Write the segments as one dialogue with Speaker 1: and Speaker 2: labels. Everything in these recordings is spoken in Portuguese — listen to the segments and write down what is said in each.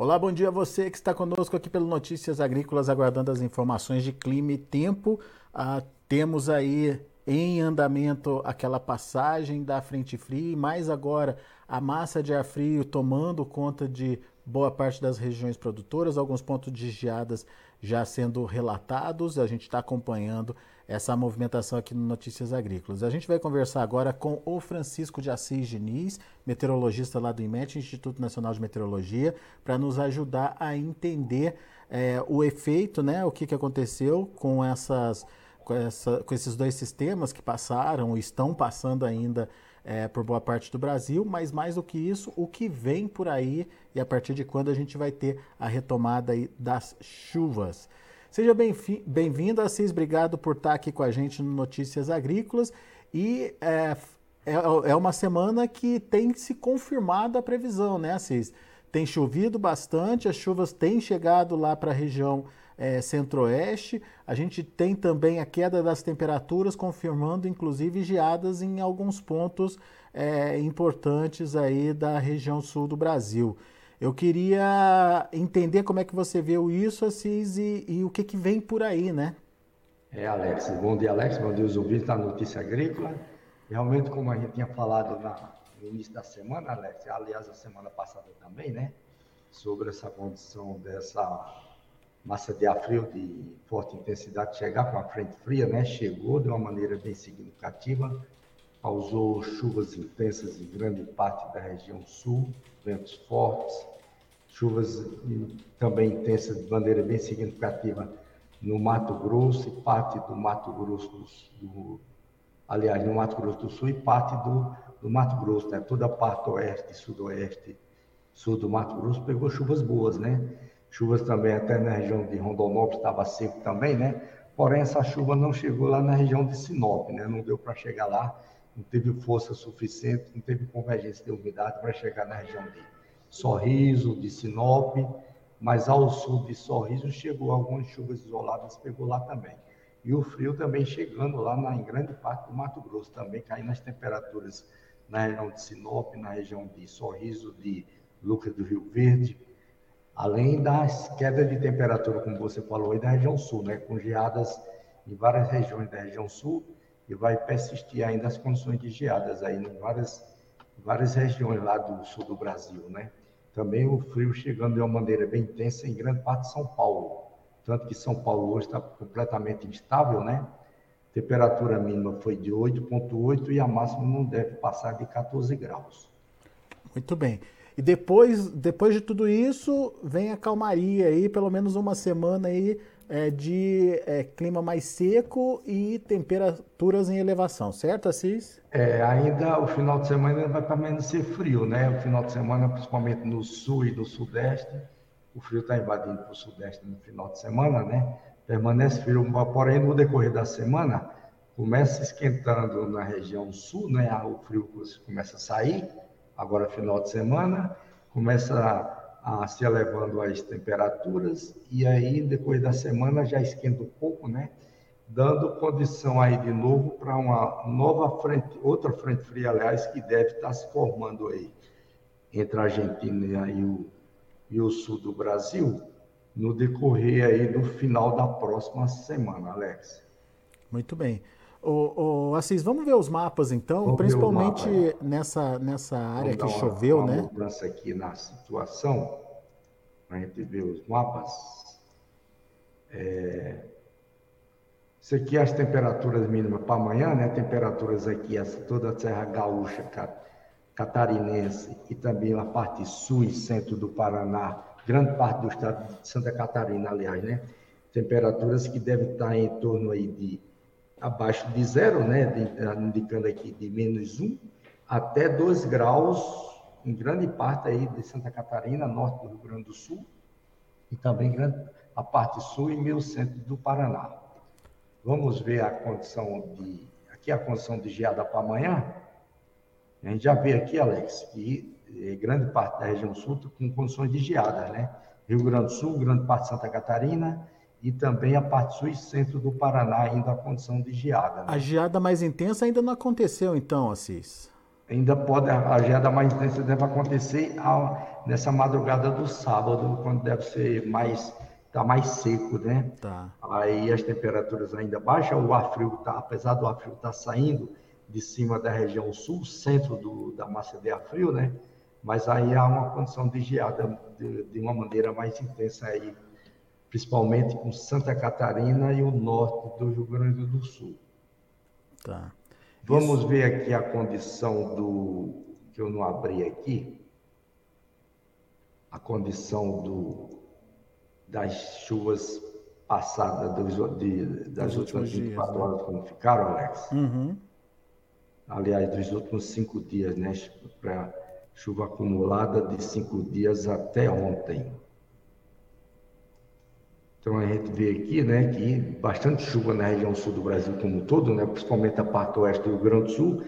Speaker 1: Olá, bom dia a você que está conosco aqui pelo Notícias Agrícolas, aguardando as informações de clima e tempo. Ah, temos aí em andamento aquela passagem da frente fria e mais agora a massa de ar frio tomando conta de boa parte das regiões produtoras, alguns pontos de geadas já sendo relatados. A gente está acompanhando essa movimentação aqui no Notícias Agrícolas. A gente vai conversar agora com o Francisco de Assis Diniz, meteorologista lá do IMET, Instituto Nacional de Meteorologia, para nos ajudar a entender é, o efeito, né, o que, que aconteceu com, essas, com, essa, com esses dois sistemas que passaram, estão passando ainda é, por boa parte do Brasil, mas mais do que isso, o que vem por aí e a partir de quando a gente vai ter a retomada das chuvas. Seja bem-vindo, Assis. Obrigado por estar aqui com a gente no Notícias Agrícolas. E é, é, é uma semana que tem se confirmado a previsão, né, Assis? Tem chovido bastante, as chuvas têm chegado lá para a região é, centro-oeste. A gente tem também a queda das temperaturas, confirmando inclusive geadas em alguns pontos é, importantes aí da região sul do Brasil. Eu queria entender como é que você viu isso, Assis, e, e o que, que vem por aí, né?
Speaker 2: É, Alex. Bom dia, Alex. Bom dia, os ouvintes da Notícia Agrícola. Realmente, como a gente tinha falado na, no início da semana, Alex, aliás, a semana passada também, né? Sobre essa condição dessa massa de ar frio de forte intensidade chegar com a frente fria, né? Chegou de uma maneira bem significativa, causou chuvas intensas em grande parte da região sul, ventos fortes, chuvas também intensas de maneira bem significativa no Mato Grosso e parte do Mato Grosso do, do aliás, no Mato Grosso do Sul e parte do, do Mato Grosso, né? Toda a parte oeste, sudoeste, sul do Mato Grosso pegou chuvas boas, né? Chuvas também até na região de Rondonópolis estava seco também, né? Porém, essa chuva não chegou lá na região de Sinop, né? Não deu para chegar lá não teve força suficiente, não teve convergência de umidade para chegar na região de Sorriso, de Sinop, mas ao sul de Sorriso chegou algumas chuvas isoladas, pegou lá também. E o frio também chegando lá na, em grande parte do Mato Grosso, também caindo as temperaturas na região de Sinop, na região de Sorriso, de Lucas do Rio Verde, além das quedas de temperatura, como você falou aí, da região sul, né, com geadas em várias regiões da região sul, e vai persistir ainda as condições de geadas aí em várias, várias regiões lá do sul do Brasil, né? Também o frio chegando de uma maneira bem intensa em grande parte de São Paulo. Tanto que São Paulo hoje está completamente instável, né? temperatura mínima foi de 8,8 e a máxima não deve passar de 14 graus.
Speaker 1: Muito bem. E depois, depois de tudo isso, vem a calmaria aí, pelo menos uma semana aí é, de é, clima mais seco e temperaturas em elevação, certo, Assis?
Speaker 2: É, ainda o final de semana vai permanecer frio, né? O final de semana, principalmente no sul e no sudeste, o frio está invadindo para o sudeste no final de semana, né? Permanece frio, porém no decorrer da semana começa esquentando na região sul, né? O frio começa a sair, agora final de semana, começa a se elevando as temperaturas e aí depois da semana já esquenta um pouco, né? Dando condição aí de novo para uma nova frente, outra frente fria, aliás, que deve estar se formando aí entre a Argentina e o, e o sul do Brasil no decorrer aí do final da próxima semana, Alex.
Speaker 1: Muito bem. O, o Assis, vamos ver os mapas então, vamos principalmente mapa, nessa, nessa área que choveu, uma
Speaker 2: né? mudança aqui na situação, a gente ver os mapas. É... Isso aqui é as temperaturas mínimas para amanhã, né? Temperaturas aqui, essa, toda a Serra Gaúcha, catarinense e também a parte sul e centro do Paraná, grande parte do estado de Santa Catarina, aliás, né? Temperaturas que devem estar em torno aí de abaixo de zero, né, de, indicando aqui de menos um, até 2 graus em grande parte aí de Santa Catarina, norte do Rio Grande do Sul, e também a parte sul e meio centro do Paraná. Vamos ver a condição de, aqui a condição de geada para amanhã. A gente já vê aqui, Alex, que eh, grande parte da região sul está com condições de geada, né? Rio Grande do Sul, grande parte de Santa Catarina, e também a parte sul e centro do Paraná ainda a condição de geada. Né?
Speaker 1: A geada mais intensa ainda não aconteceu então, Assis?
Speaker 2: ainda pode, a geada mais intensa deve acontecer nessa madrugada do sábado, quando deve ser mais, tá mais seco, né?
Speaker 1: Tá.
Speaker 2: Aí as temperaturas ainda baixam, o ar frio, tá, apesar do ar frio estar tá saindo de cima da região sul, centro do, da massa de ar frio, né? Mas aí há uma condição de geada de, de uma maneira mais intensa aí, principalmente com Santa Catarina e o norte do Rio Grande do Sul.
Speaker 1: Tá.
Speaker 2: Vamos ver aqui a condição do que eu não abri aqui. A condição do, das chuvas passadas dos, de, das últimas 24 dias, né? horas, como ficaram, Alex?
Speaker 1: Uhum.
Speaker 2: Aliás, dos últimos cinco dias, né? Para chuva acumulada de cinco dias até ontem. Então a gente vê aqui, né, que bastante chuva na região sul do Brasil como um todo, né, principalmente a parte oeste do Rio Grande do Sul.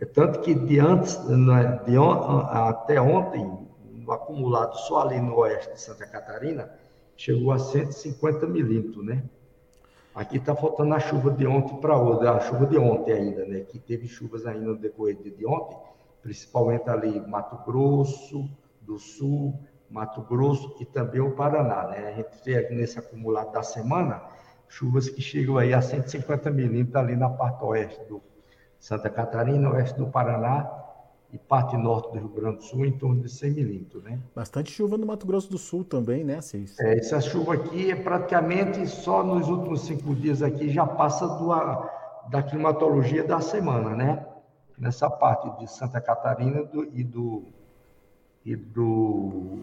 Speaker 2: É tanto que de antes, né, de on, até ontem, no acumulado só ali no oeste de Santa Catarina, chegou a 150 milímetros, né? Aqui está faltando a chuva de ontem para hoje, a chuva de ontem ainda, né? Que teve chuvas ainda no decorrer de ontem, principalmente ali Mato Grosso do Sul, Mato Grosso e também o Paraná. Né? A gente vê nesse acumulado da semana chuvas que chegam aí a 150 milímetros ali na parte oeste do Santa Catarina, oeste do Paraná e parte norte do Rio Grande do Sul, em torno de 100 milímetros. Né?
Speaker 1: Bastante chuva no Mato Grosso do Sul também, né, Cis?
Speaker 2: É, essa chuva aqui é praticamente só nos últimos cinco dias aqui já passa do, da climatologia da semana, né? Nessa parte de Santa Catarina do, e do e do,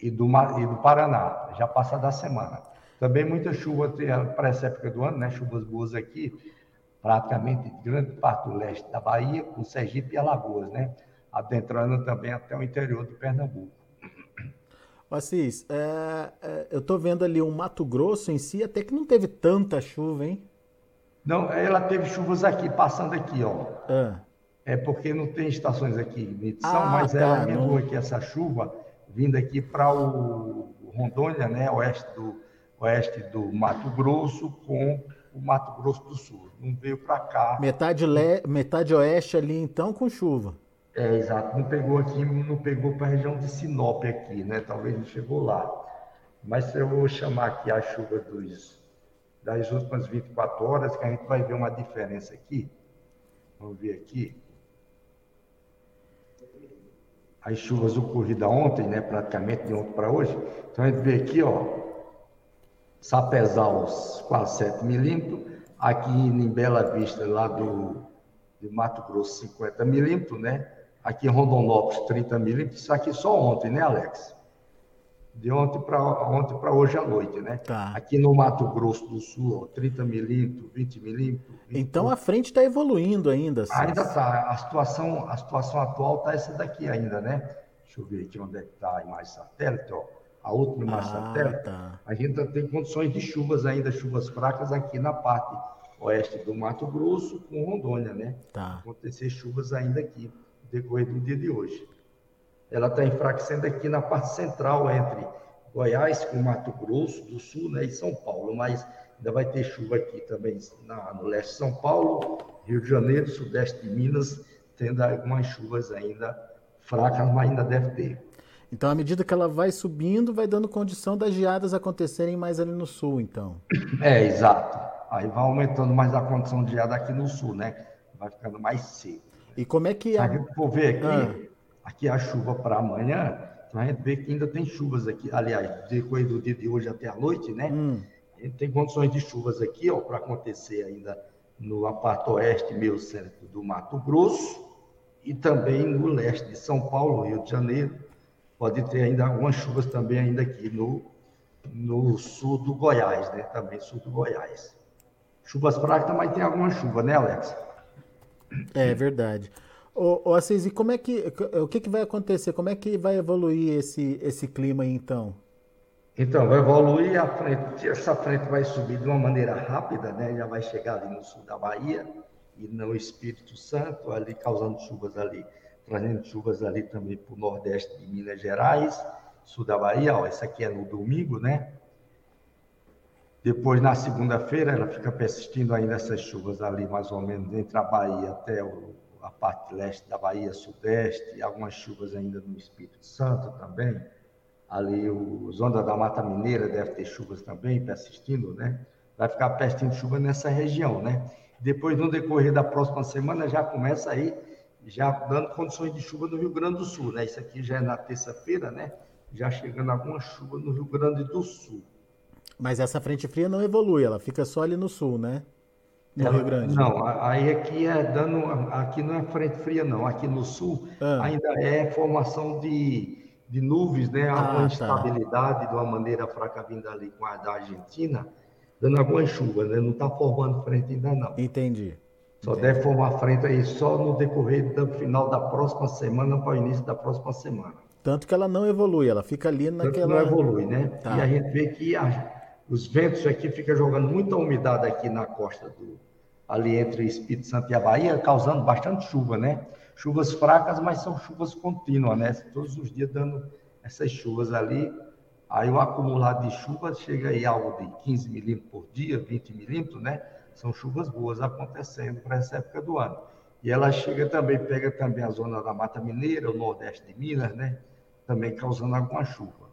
Speaker 2: e do, e do Paraná, já passa da semana. Também muita chuva para essa época do ano, né? chuvas boas aqui, praticamente grande parte do leste da Bahia, com Sergipe e Alagoas, né? adentrando também até o interior de Pernambuco.
Speaker 1: Assis, é, é, eu estou vendo ali o Mato Grosso em si, até que não teve tanta chuva, hein?
Speaker 2: Não, ela teve chuvas aqui, passando aqui, ó. Ah. É porque não tem estações aqui em edição, ah, mas tá, ela emendou não... aqui essa chuva vindo aqui para o Rondônia, né, oeste do, oeste do Mato Grosso com o Mato Grosso do Sul. Não veio para cá.
Speaker 1: Metade, le... Metade oeste ali, então, com chuva.
Speaker 2: É, exato. Não pegou aqui, não pegou para a região de Sinop aqui, né? Talvez não chegou lá. Mas eu vou chamar aqui a chuva dos, das últimas 24 horas, que a gente vai ver uma diferença aqui. Vamos ver aqui as chuvas ocorridas ontem, né, praticamente de ontem para hoje. Então a gente vê aqui, ó, Sapezal, quase 7 milímetros, aqui em Bela Vista, lá do de Mato Grosso, 50 milímetros, né? Aqui em Rondonópolis, 30 milímetros. Isso aqui só ontem, né, Alex? De ontem para ontem para hoje à noite, né?
Speaker 1: Tá.
Speaker 2: Aqui no Mato Grosso do Sul, ó, 30 milímetros, 20 milímetros.
Speaker 1: Então a frente está evoluindo ainda.
Speaker 2: Assim. Ainda está. A situação, a situação atual está essa daqui ainda, né? Deixa eu ver aqui onde é que está a imagem satélite, ó. A última imagem ah, satélite. Tá. A gente tem condições de chuvas ainda, chuvas fracas aqui na parte oeste do Mato Grosso com Rondônia, né?
Speaker 1: Tá.
Speaker 2: Acontecer chuvas ainda aqui, decorrer do dia de hoje ela está enfraquecendo aqui na parte central entre Goiás com Mato Grosso do Sul né, e São Paulo, mas ainda vai ter chuva aqui também na, no leste de São Paulo, Rio de Janeiro, sudeste de Minas, tendo algumas chuvas ainda fracas, mas ainda deve ter.
Speaker 1: Então, à medida que ela vai subindo, vai dando condição das geadas acontecerem mais ali no sul, então.
Speaker 2: É, exato. Aí vai aumentando mais a condição de geada aqui no sul, né? Vai ficando mais seco.
Speaker 1: E como é que... A...
Speaker 2: Se a gente for ver aqui, ah aqui a chuva para amanhã, então a gente vê que ainda tem chuvas aqui, aliás, depois do dia de hoje até a noite, né?
Speaker 1: Hum.
Speaker 2: Tem condições de chuvas aqui, ó, para acontecer ainda no parte oeste, meio centro do Mato Grosso, e também no leste de São Paulo, Rio de Janeiro. Pode ter ainda algumas chuvas também ainda aqui no, no sul do Goiás, né? Também sul do Goiás. Chuvas fracas, mas tem alguma chuva, né, Alex?
Speaker 1: É verdade. Ô, ô Assis, e como é que, o que, que vai acontecer? Como é que vai evoluir esse, esse clima aí, então?
Speaker 2: Então, vai evoluir a frente, essa frente vai subir de uma maneira rápida, né? Já vai chegar ali no sul da Bahia e no Espírito Santo, ali causando chuvas ali, trazendo chuvas ali também para o nordeste de Minas Gerais, sul da Bahia, ó, essa aqui é no domingo, né? Depois, na segunda-feira, ela fica persistindo ainda essas chuvas ali, mais ou menos, entre a Bahia até o a parte leste da Bahia, sudeste, algumas chuvas ainda no Espírito Santo também. Ali, o Zonda da Mata Mineira deve ter chuvas também, persistindo, né? Vai ficar persistindo chuva nessa região, né? Depois, no decorrer da próxima semana, já começa aí, já dando condições de chuva no Rio Grande do Sul, né? Isso aqui já é na terça-feira, né? Já chegando alguma chuva no Rio Grande do Sul.
Speaker 1: Mas essa frente fria não evolui, ela fica só ali no sul, né?
Speaker 2: No ela, Rio Grande. Não, aí aqui é dando. Aqui não é frente fria, não. Aqui no sul ah. ainda é formação de, de nuvens, né? Alguma ah, tá. instabilidade de uma maneira fraca vinda ali com a da Argentina dando alguma chuva, né? Não está formando frente ainda não.
Speaker 1: Entendi.
Speaker 2: Só
Speaker 1: Entendi.
Speaker 2: deve formar frente aí só no decorrer do final da próxima semana para o início da próxima semana.
Speaker 1: Tanto que ela não evolui, ela fica ali naquela.
Speaker 2: Tanto não evolui, né? Tá. E a gente vê que a, os ventos aqui ficam jogando muita umidade aqui na costa do ali entre Espírito Santo e a Bahia, causando bastante chuva, né? Chuvas fracas, mas são chuvas contínuas, né? Todos os dias dando essas chuvas ali Aí o acumulado de chuva chega aí algo de 15 milímetros por dia, 20 milímetros, né? São chuvas boas acontecendo para essa época do ano. E ela chega também, pega também a zona da Mata Mineira, o nordeste de Minas, né? Também causando alguma chuva.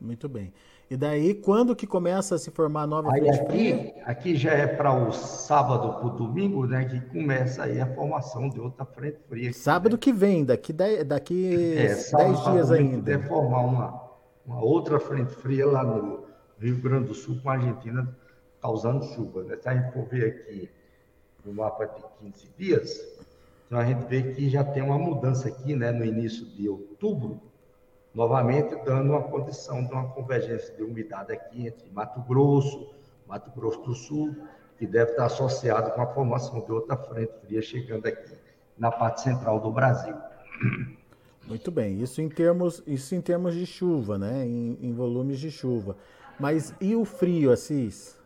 Speaker 1: Muito bem. E daí, quando que começa a se formar a nova
Speaker 2: aí aqui, aqui já é para o sábado para o domingo, né? Que começa aí a formação de outra frente fria. Aqui,
Speaker 1: sábado
Speaker 2: né?
Speaker 1: que vem, daqui 10 daqui é, dias ainda.
Speaker 2: Deve formar uma, uma outra frente fria lá no Rio Grande do Sul com a Argentina causando chuva. Né? Se a gente for ver aqui no mapa de 15 dias, então a gente vê que já tem uma mudança aqui né, no início de outubro, novamente dando uma condição de uma convergência de umidade aqui entre Mato Grosso, Mato Grosso do Sul, que deve estar associado com a formação de outra frente fria chegando aqui na parte central do Brasil.
Speaker 1: Muito bem, isso em termos, isso em termos de chuva, né? Em, em volumes de chuva. Mas e o frio, Assis?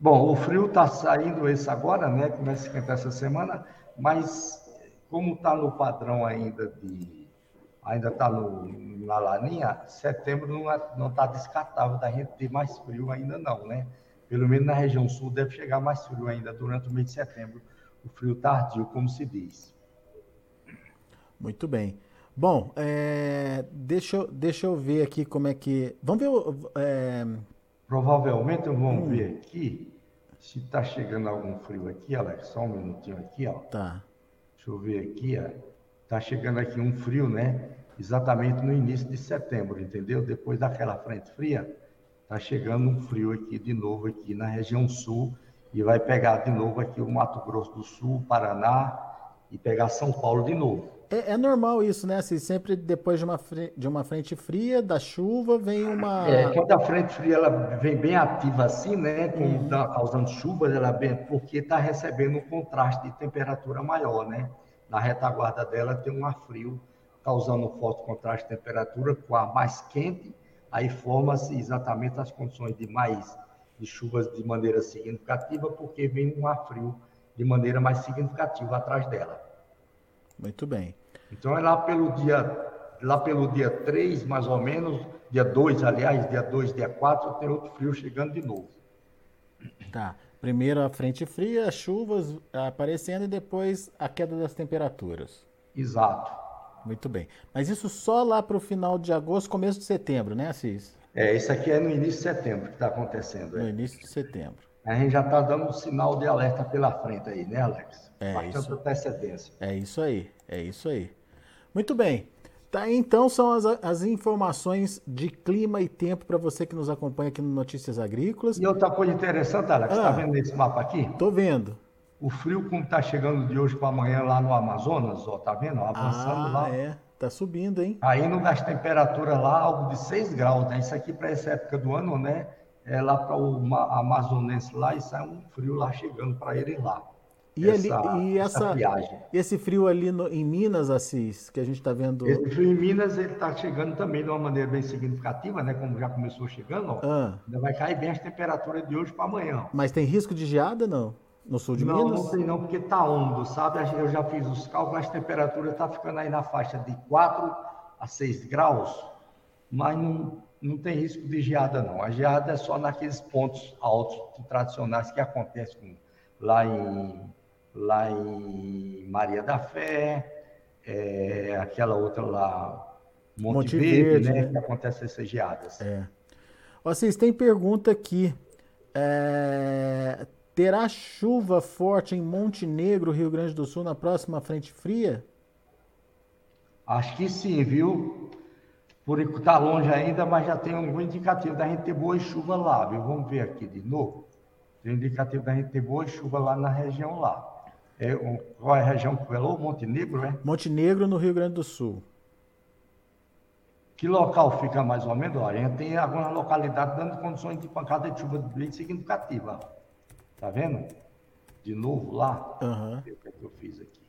Speaker 2: Bom, o frio está saindo esse agora, né? Começa a esquentar essa semana, mas como está no padrão ainda de. Ainda está na laninha, setembro não está descartável da gente ter mais frio ainda não, né? Pelo menos na região sul deve chegar mais frio ainda durante o mês de setembro, o frio tardio, como se diz.
Speaker 1: Muito bem. Bom, é, deixa, eu, deixa eu ver aqui como é que. Vamos ver. É...
Speaker 2: Provavelmente vamos hum. ver aqui se está chegando algum frio aqui, Alex. Só um minutinho aqui, ó.
Speaker 1: Tá.
Speaker 2: Deixa eu ver aqui, ó. Está chegando aqui um frio, né? Exatamente no início de setembro, entendeu? Depois daquela frente fria, está chegando um frio aqui de novo aqui na região sul e vai pegar de novo aqui o Mato Grosso do Sul, Paraná e pegar São Paulo de novo.
Speaker 1: É, é, normal isso, né? Assim, sempre depois de uma, de uma frente fria, da chuva, vem uma.
Speaker 2: É, quando a frente fria ela vem bem ativa assim, né? Como uhum. tá causando chuva, ela vem porque está recebendo um contraste de temperatura maior, né? Na retaguarda dela tem um ar frio causando um forte contraste de temperatura com ar mais quente, aí forma-se exatamente as condições de mais de chuvas de maneira significativa, porque vem um ar frio de maneira mais significativa atrás dela.
Speaker 1: Muito bem.
Speaker 2: Então, é lá pelo dia, lá pelo dia 3, mais ou menos, dia 2, aliás, dia 2, dia 4, tem outro frio chegando de novo.
Speaker 1: Tá. Primeiro a frente fria, as chuvas aparecendo e depois a queda das temperaturas.
Speaker 2: Exato.
Speaker 1: Muito bem. Mas isso só lá para o final de agosto, começo de setembro, né, Assis?
Speaker 2: É, isso aqui é no início de setembro que está acontecendo.
Speaker 1: No é. início de setembro.
Speaker 2: A gente já está dando um sinal de alerta pela frente aí, né, Alex?
Speaker 1: É Bastante isso.
Speaker 2: antecedência.
Speaker 1: É isso aí, é isso aí. Muito bem. Tá, então são as, as informações de clima e tempo para você que nos acompanha aqui no Notícias Agrícolas.
Speaker 2: E outra coisa interessante, Alex, está ah, vendo esse mapa aqui?
Speaker 1: Estou vendo.
Speaker 2: O frio como está chegando de hoje para amanhã lá no Amazonas, ó, tá vendo? Avançando
Speaker 1: ah,
Speaker 2: lá.
Speaker 1: é. Tá subindo, hein?
Speaker 2: Aí no das temperaturas lá, algo de 6 graus, né? Isso aqui para essa época do ano, né? É lá para o amazonense lá e sai um frio lá chegando para ele lá.
Speaker 1: E, essa, ali, e essa, essa viagem. esse frio ali no, em Minas, Assis, que a gente está vendo.
Speaker 2: Esse frio em Minas ele está chegando também de uma maneira bem significativa, né? Como já começou chegando, ó, ah. ainda vai cair bem as temperaturas de hoje para amanhã.
Speaker 1: Mas tem risco de geada não? No sul de
Speaker 2: não,
Speaker 1: Minas?
Speaker 2: Não, tem não, porque está úmido, sabe? Eu já fiz os cálculos, as temperaturas estão tá ficando aí na faixa de 4 a 6 graus, mas não, não tem risco de geada não. A geada é só naqueles pontos altos tradicionais que acontecem lá em lá em Maria da Fé, é, aquela outra lá, Monte, Monte Verde, Verde né, né? Que acontece essas geadas.
Speaker 1: É. Vocês têm pergunta aqui. É, terá chuva forte em Montenegro, Rio Grande do Sul, na próxima frente fria?
Speaker 2: Acho que sim, viu? Por está longe ainda, mas já tem um indicativo da gente ter boa chuva lá, viu? Vamos ver aqui de novo. Tem indicativo da gente ter boa chuva lá na região lá. É, qual é a região que falou? Montenegro, é?
Speaker 1: Montenegro, no Rio Grande do Sul.
Speaker 2: Que local fica mais ou menos? Olha, a gente tem algumas localidades dando condições de pancada de chuva bem significativa. Tá vendo? De novo lá.
Speaker 1: Uhum.
Speaker 2: O que eu fiz aqui?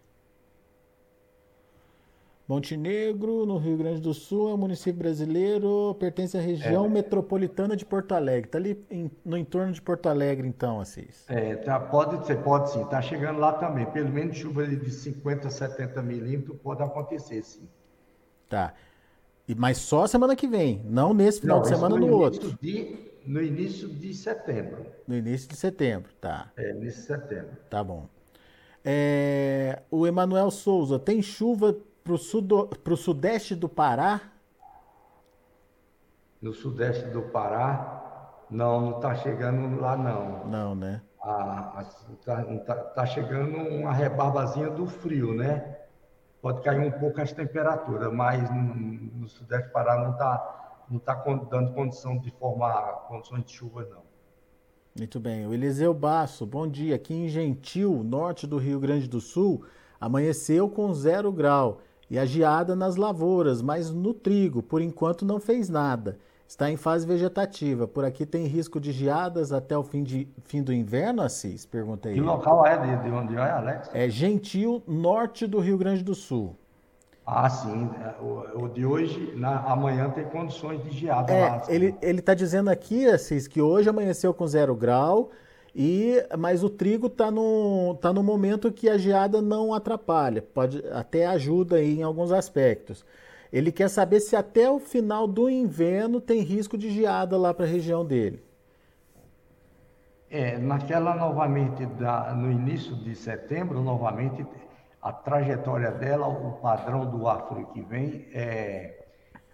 Speaker 1: Montenegro, no Rio Grande do Sul, é um município brasileiro, pertence à região é. metropolitana de Porto Alegre. Está ali em, no entorno de Porto Alegre, então, Assis.
Speaker 2: É, tá, pode ser, pode sim. Está chegando lá também. Pelo menos chuva de 50, 70 milímetros pode acontecer, sim.
Speaker 1: Tá. E, mas só semana que vem, não nesse final não, de semana, no, no outro.
Speaker 2: De, no início de setembro.
Speaker 1: No início de setembro, tá.
Speaker 2: É, início de setembro.
Speaker 1: Tá bom. É, o Emanuel Souza, tem chuva para o sudo, sudeste do Pará?
Speaker 2: No sudeste do Pará, não, não está chegando lá não.
Speaker 1: Não, né?
Speaker 2: Está tá, tá chegando uma rebarbazinha do frio, né? Pode cair um pouco as temperaturas, mas no, no sudeste do Pará não está não tá dando condição de formar condições de chuva, não.
Speaker 1: Muito bem. O Eliseu Basso, bom dia. Aqui em Gentil, norte do Rio Grande do Sul, amanheceu com zero grau e a geada nas lavouras, mas no trigo, por enquanto não fez nada. Está em fase vegetativa. Por aqui tem risco de geadas até o fim, de, fim do inverno, Assis? Perguntei.
Speaker 2: Que local é de, de onde é, Alex?
Speaker 1: É Gentil, norte do Rio Grande do Sul.
Speaker 2: Ah, sim. É, o, o de hoje, na, amanhã tem condições de geada
Speaker 1: é,
Speaker 2: lá.
Speaker 1: Ele está dizendo aqui, Assis, que hoje amanheceu com zero grau e, mas o trigo está no, tá no momento que a geada não atrapalha, pode até ajuda aí em alguns aspectos. Ele quer saber se até o final do inverno tem risco de geada lá para a região dele.
Speaker 2: É, naquela novamente, da, no início de setembro, novamente, a trajetória dela, o padrão do afro que vem é,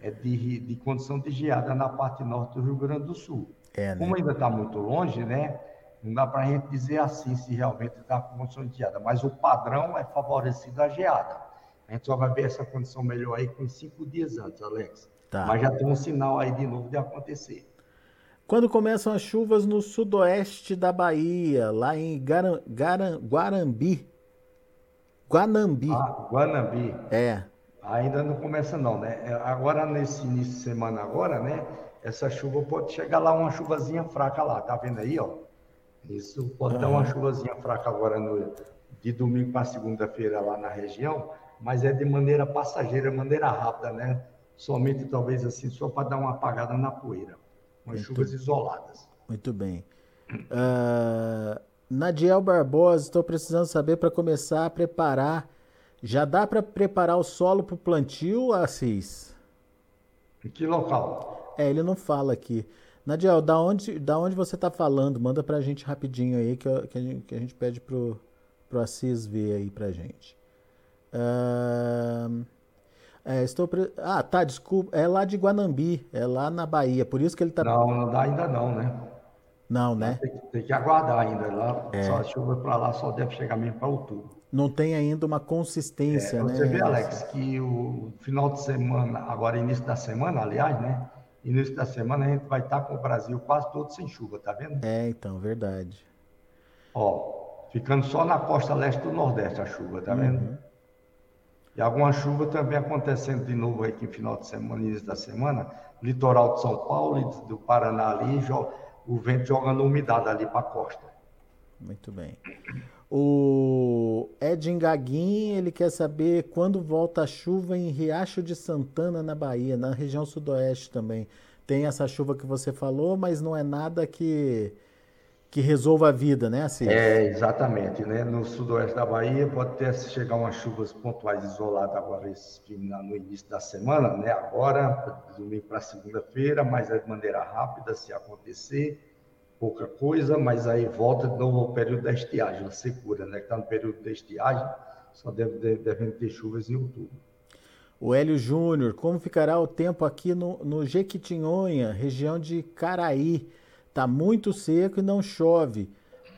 Speaker 2: é de, de condição de geada na parte norte do Rio Grande do Sul. É, né? Como ainda está muito longe, né? Não dá para a gente dizer assim se realmente está com condição de geada, mas o padrão é favorecido à geada. A gente só vai ver essa condição melhor aí com cinco dias antes, Alex. Tá. Mas já tem um sinal aí de novo de acontecer.
Speaker 1: Quando começam as chuvas no sudoeste da Bahia, lá em Garan, Garan, Guarambi? Guanambi.
Speaker 2: Ah, Guanambi.
Speaker 1: É.
Speaker 2: Ainda não começa não, né? É, agora, nesse início de semana agora, né? Essa chuva pode chegar lá, uma chuvazinha fraca lá, tá vendo aí, ó? Isso pode dar uma chuvazinha fraca agora no, de domingo para segunda-feira lá na região, mas é de maneira passageira, maneira rápida, né? Somente talvez assim, só para dar uma apagada na poeira. Umas chuvas isoladas.
Speaker 1: Muito bem. Uh, Nadiel Barbosa, estou precisando saber para começar a preparar. Já dá para preparar o solo para o plantio, Assis?
Speaker 2: Em que local?
Speaker 1: É, ele não fala aqui. Nadiel, da onde, da onde você está falando? Manda para a gente rapidinho aí que, que, a, gente, que a gente pede pro, pro Assis ver aí para a gente. Uh, é, estou pre... Ah, tá, desculpa. É lá de Guanambi, é lá na Bahia. Por isso que ele está.
Speaker 2: Não, não dá ainda não, né?
Speaker 1: Não, né?
Speaker 2: Tem, tem que aguardar ainda. Lá, é. só a chuva para lá só deve chegar mesmo para outubro.
Speaker 1: Não tem ainda uma consistência, é,
Speaker 2: você né? Você vê, Alex, que o final de semana, agora início da semana, aliás, né? Início da semana a gente vai estar com o Brasil quase todo sem chuva, tá vendo?
Speaker 1: É, então, verdade.
Speaker 2: Ó, ficando só na costa leste do Nordeste a chuva, tá vendo? Uhum. E alguma chuva também acontecendo de novo aqui no final de semana, início da semana, litoral de São Paulo e do Paraná ali, o vento jogando umidade ali para a costa.
Speaker 1: Muito bem. O Edin Gaguin, ele quer saber quando volta a chuva em Riacho de Santana, na Bahia, na região sudoeste também. Tem essa chuva que você falou, mas não é nada que, que resolva a vida, né, Assis?
Speaker 2: É, exatamente. Né? No sudoeste da Bahia pode ter chegar umas chuvas pontuais isoladas agora no início da semana, né? agora, domingo para segunda-feira, mas é de maneira rápida se acontecer pouca coisa, mas aí volta de novo ao período da estiagem, a secura, né? Que está no período da estiagem, só deve, deve, devem ter chuvas em outubro.
Speaker 1: O Hélio Júnior, como ficará o tempo aqui no, no Jequitinhonha, região de Caraí? Está muito seco e não chove.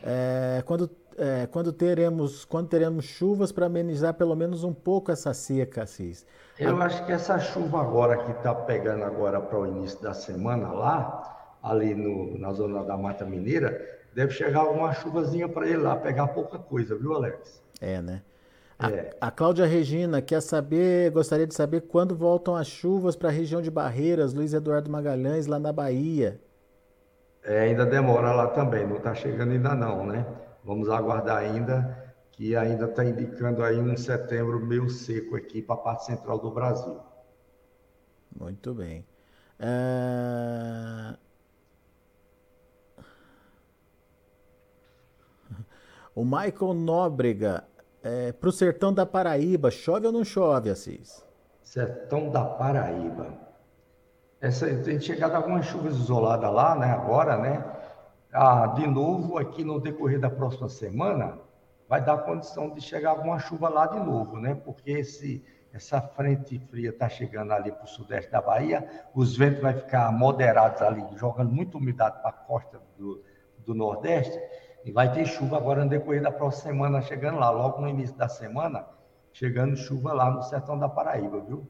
Speaker 1: É, quando, é, quando, teremos, quando teremos chuvas para amenizar pelo menos um pouco essa seca, Assis?
Speaker 2: Eu acho que essa chuva agora que está pegando agora para o início da semana lá, ali no, na zona da Mata Mineira, deve chegar alguma chuvazinha para ele lá, pegar pouca coisa, viu, Alex?
Speaker 1: É, né? A, é. a Cláudia Regina quer saber, gostaria de saber quando voltam as chuvas para a região de Barreiras, Luiz Eduardo Magalhães, lá na Bahia.
Speaker 2: É, ainda demora lá também, não está chegando ainda não, né? Vamos aguardar ainda, que ainda está indicando aí um setembro meio seco aqui para a parte central do Brasil.
Speaker 1: Muito bem. É... O Michael Nóbrega, é, para o sertão da Paraíba, chove ou não chove, Assis?
Speaker 2: Sertão da Paraíba. Essa, tem chegado algumas chuvas isoladas lá, né? Agora, né? Ah, de novo, aqui no decorrer da próxima semana, vai dar condição de chegar alguma chuva lá de novo, né? Porque esse, essa frente fria está chegando ali para o sudeste da Bahia, os ventos vão ficar moderados ali, jogando muita umidade para a costa do, do Nordeste, e vai ter chuva agora no decorrer da próxima semana, chegando lá, logo no início da semana, chegando chuva lá no sertão da Paraíba, viu?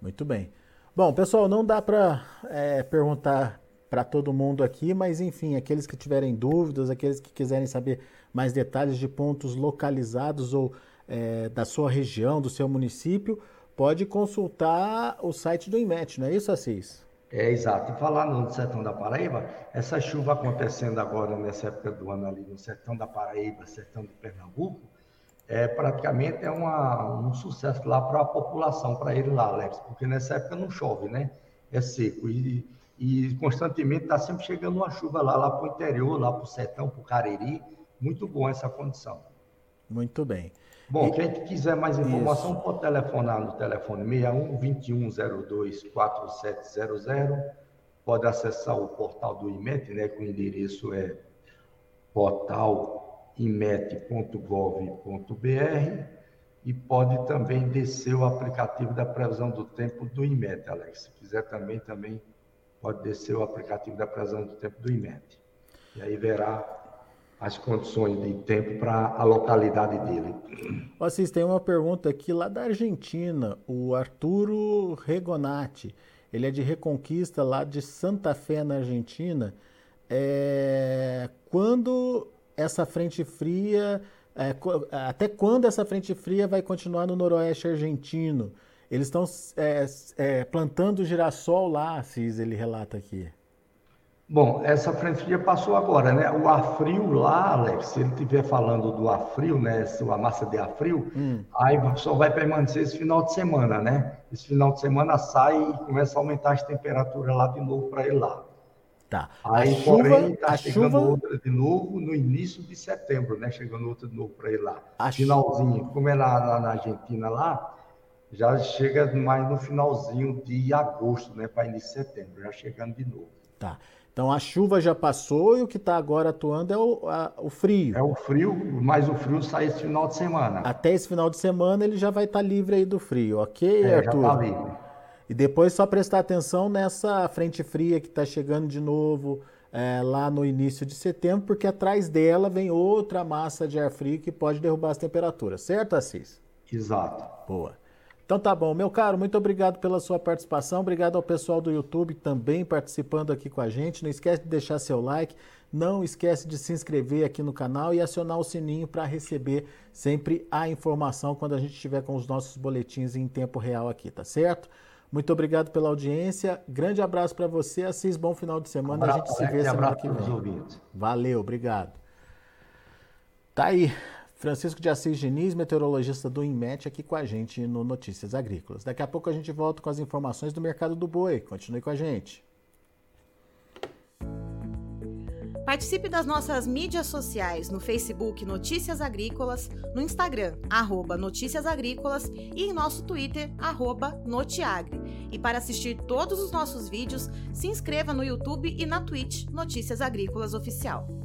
Speaker 1: Muito bem. Bom, pessoal, não dá para é, perguntar para todo mundo aqui, mas enfim, aqueles que tiverem dúvidas, aqueles que quiserem saber mais detalhes de pontos localizados ou é, da sua região, do seu município, pode consultar o site do IMET, não é isso, Assis?
Speaker 2: É, exato. E falar no sertão da Paraíba, essa chuva acontecendo agora nessa época do ano ali no sertão da Paraíba, sertão de Pernambuco, é praticamente é uma, um sucesso lá para a população, para ele lá, Alex, porque nessa época não chove, né? É seco e, e constantemente está sempre chegando uma chuva lá, lá para o interior, lá para o sertão, para o Cariri. Muito bom essa condição.
Speaker 1: Muito bem.
Speaker 2: Bom, quem quiser mais informação Isso. pode telefonar no telefone 61 2102 4700. Pode acessar o portal do IMET, né, que o endereço é portalimet.gov.br e pode também descer o aplicativo da previsão do tempo do IMET, Alex. Se quiser também, também pode descer o aplicativo da previsão do tempo do IMET. E aí verá as condições de tempo para a localidade dele.
Speaker 1: Vocês tem uma pergunta aqui lá da Argentina, o Arturo Regonati. Ele é de Reconquista, lá de Santa Fé, na Argentina. É... Quando essa frente fria. É... Até quando essa frente fria vai continuar no noroeste argentino? Eles estão é, é, plantando girassol lá, Cis, ele relata aqui.
Speaker 2: Bom, essa frente fria passou agora, né? O ar frio lá, Alex, se ele estiver falando do ar frio, né? A massa de ar frio, hum. aí só vai permanecer esse final de semana, né? Esse final de semana sai e começa a aumentar as temperaturas lá de novo para ele lá.
Speaker 1: Tá.
Speaker 2: Aí, a porém, está chegando chuva... outra de novo no início de setembro, né? Chegando outra de novo para ele lá. A Finalzinho, como é lá, lá na Argentina lá, já chega mais no finalzinho de agosto, né? Para início de setembro, já chegando de novo.
Speaker 1: Tá. Então a chuva já passou e o que está agora atuando é o, a, o frio.
Speaker 2: É o frio, mas o frio sai esse final de semana.
Speaker 1: Até esse final de semana ele já vai estar tá livre aí do frio, ok, é, Arthur? Já está livre. E depois só prestar atenção nessa frente fria que está chegando de novo é, lá no início de setembro, porque atrás dela vem outra massa de ar frio que pode derrubar as temperaturas, certo, Assis?
Speaker 2: Exato.
Speaker 1: Boa. Então tá bom, meu caro, muito obrigado pela sua participação, obrigado ao pessoal do YouTube também participando aqui com a gente. Não esquece de deixar seu like, não esquece de se inscrever aqui no canal e acionar o sininho para receber sempre a informação quando a gente estiver com os nossos boletins em tempo real aqui, tá certo? Muito obrigado pela audiência. Grande abraço para você, Assis. Bom final de semana. a gente se vê semana que vem. Valeu, obrigado. Tá aí. Francisco de Assis Diniz, meteorologista do INMET, aqui com a gente no Notícias Agrícolas. Daqui a pouco a gente volta com as informações do mercado do boi. Continue com a gente.
Speaker 3: Participe das nossas mídias sociais no Facebook Notícias Agrícolas, no Instagram, arroba Notícias Agrícolas e em nosso Twitter, arroba Notiagre. E para assistir todos os nossos vídeos, se inscreva no YouTube e na Twitch Notícias Agrícolas Oficial.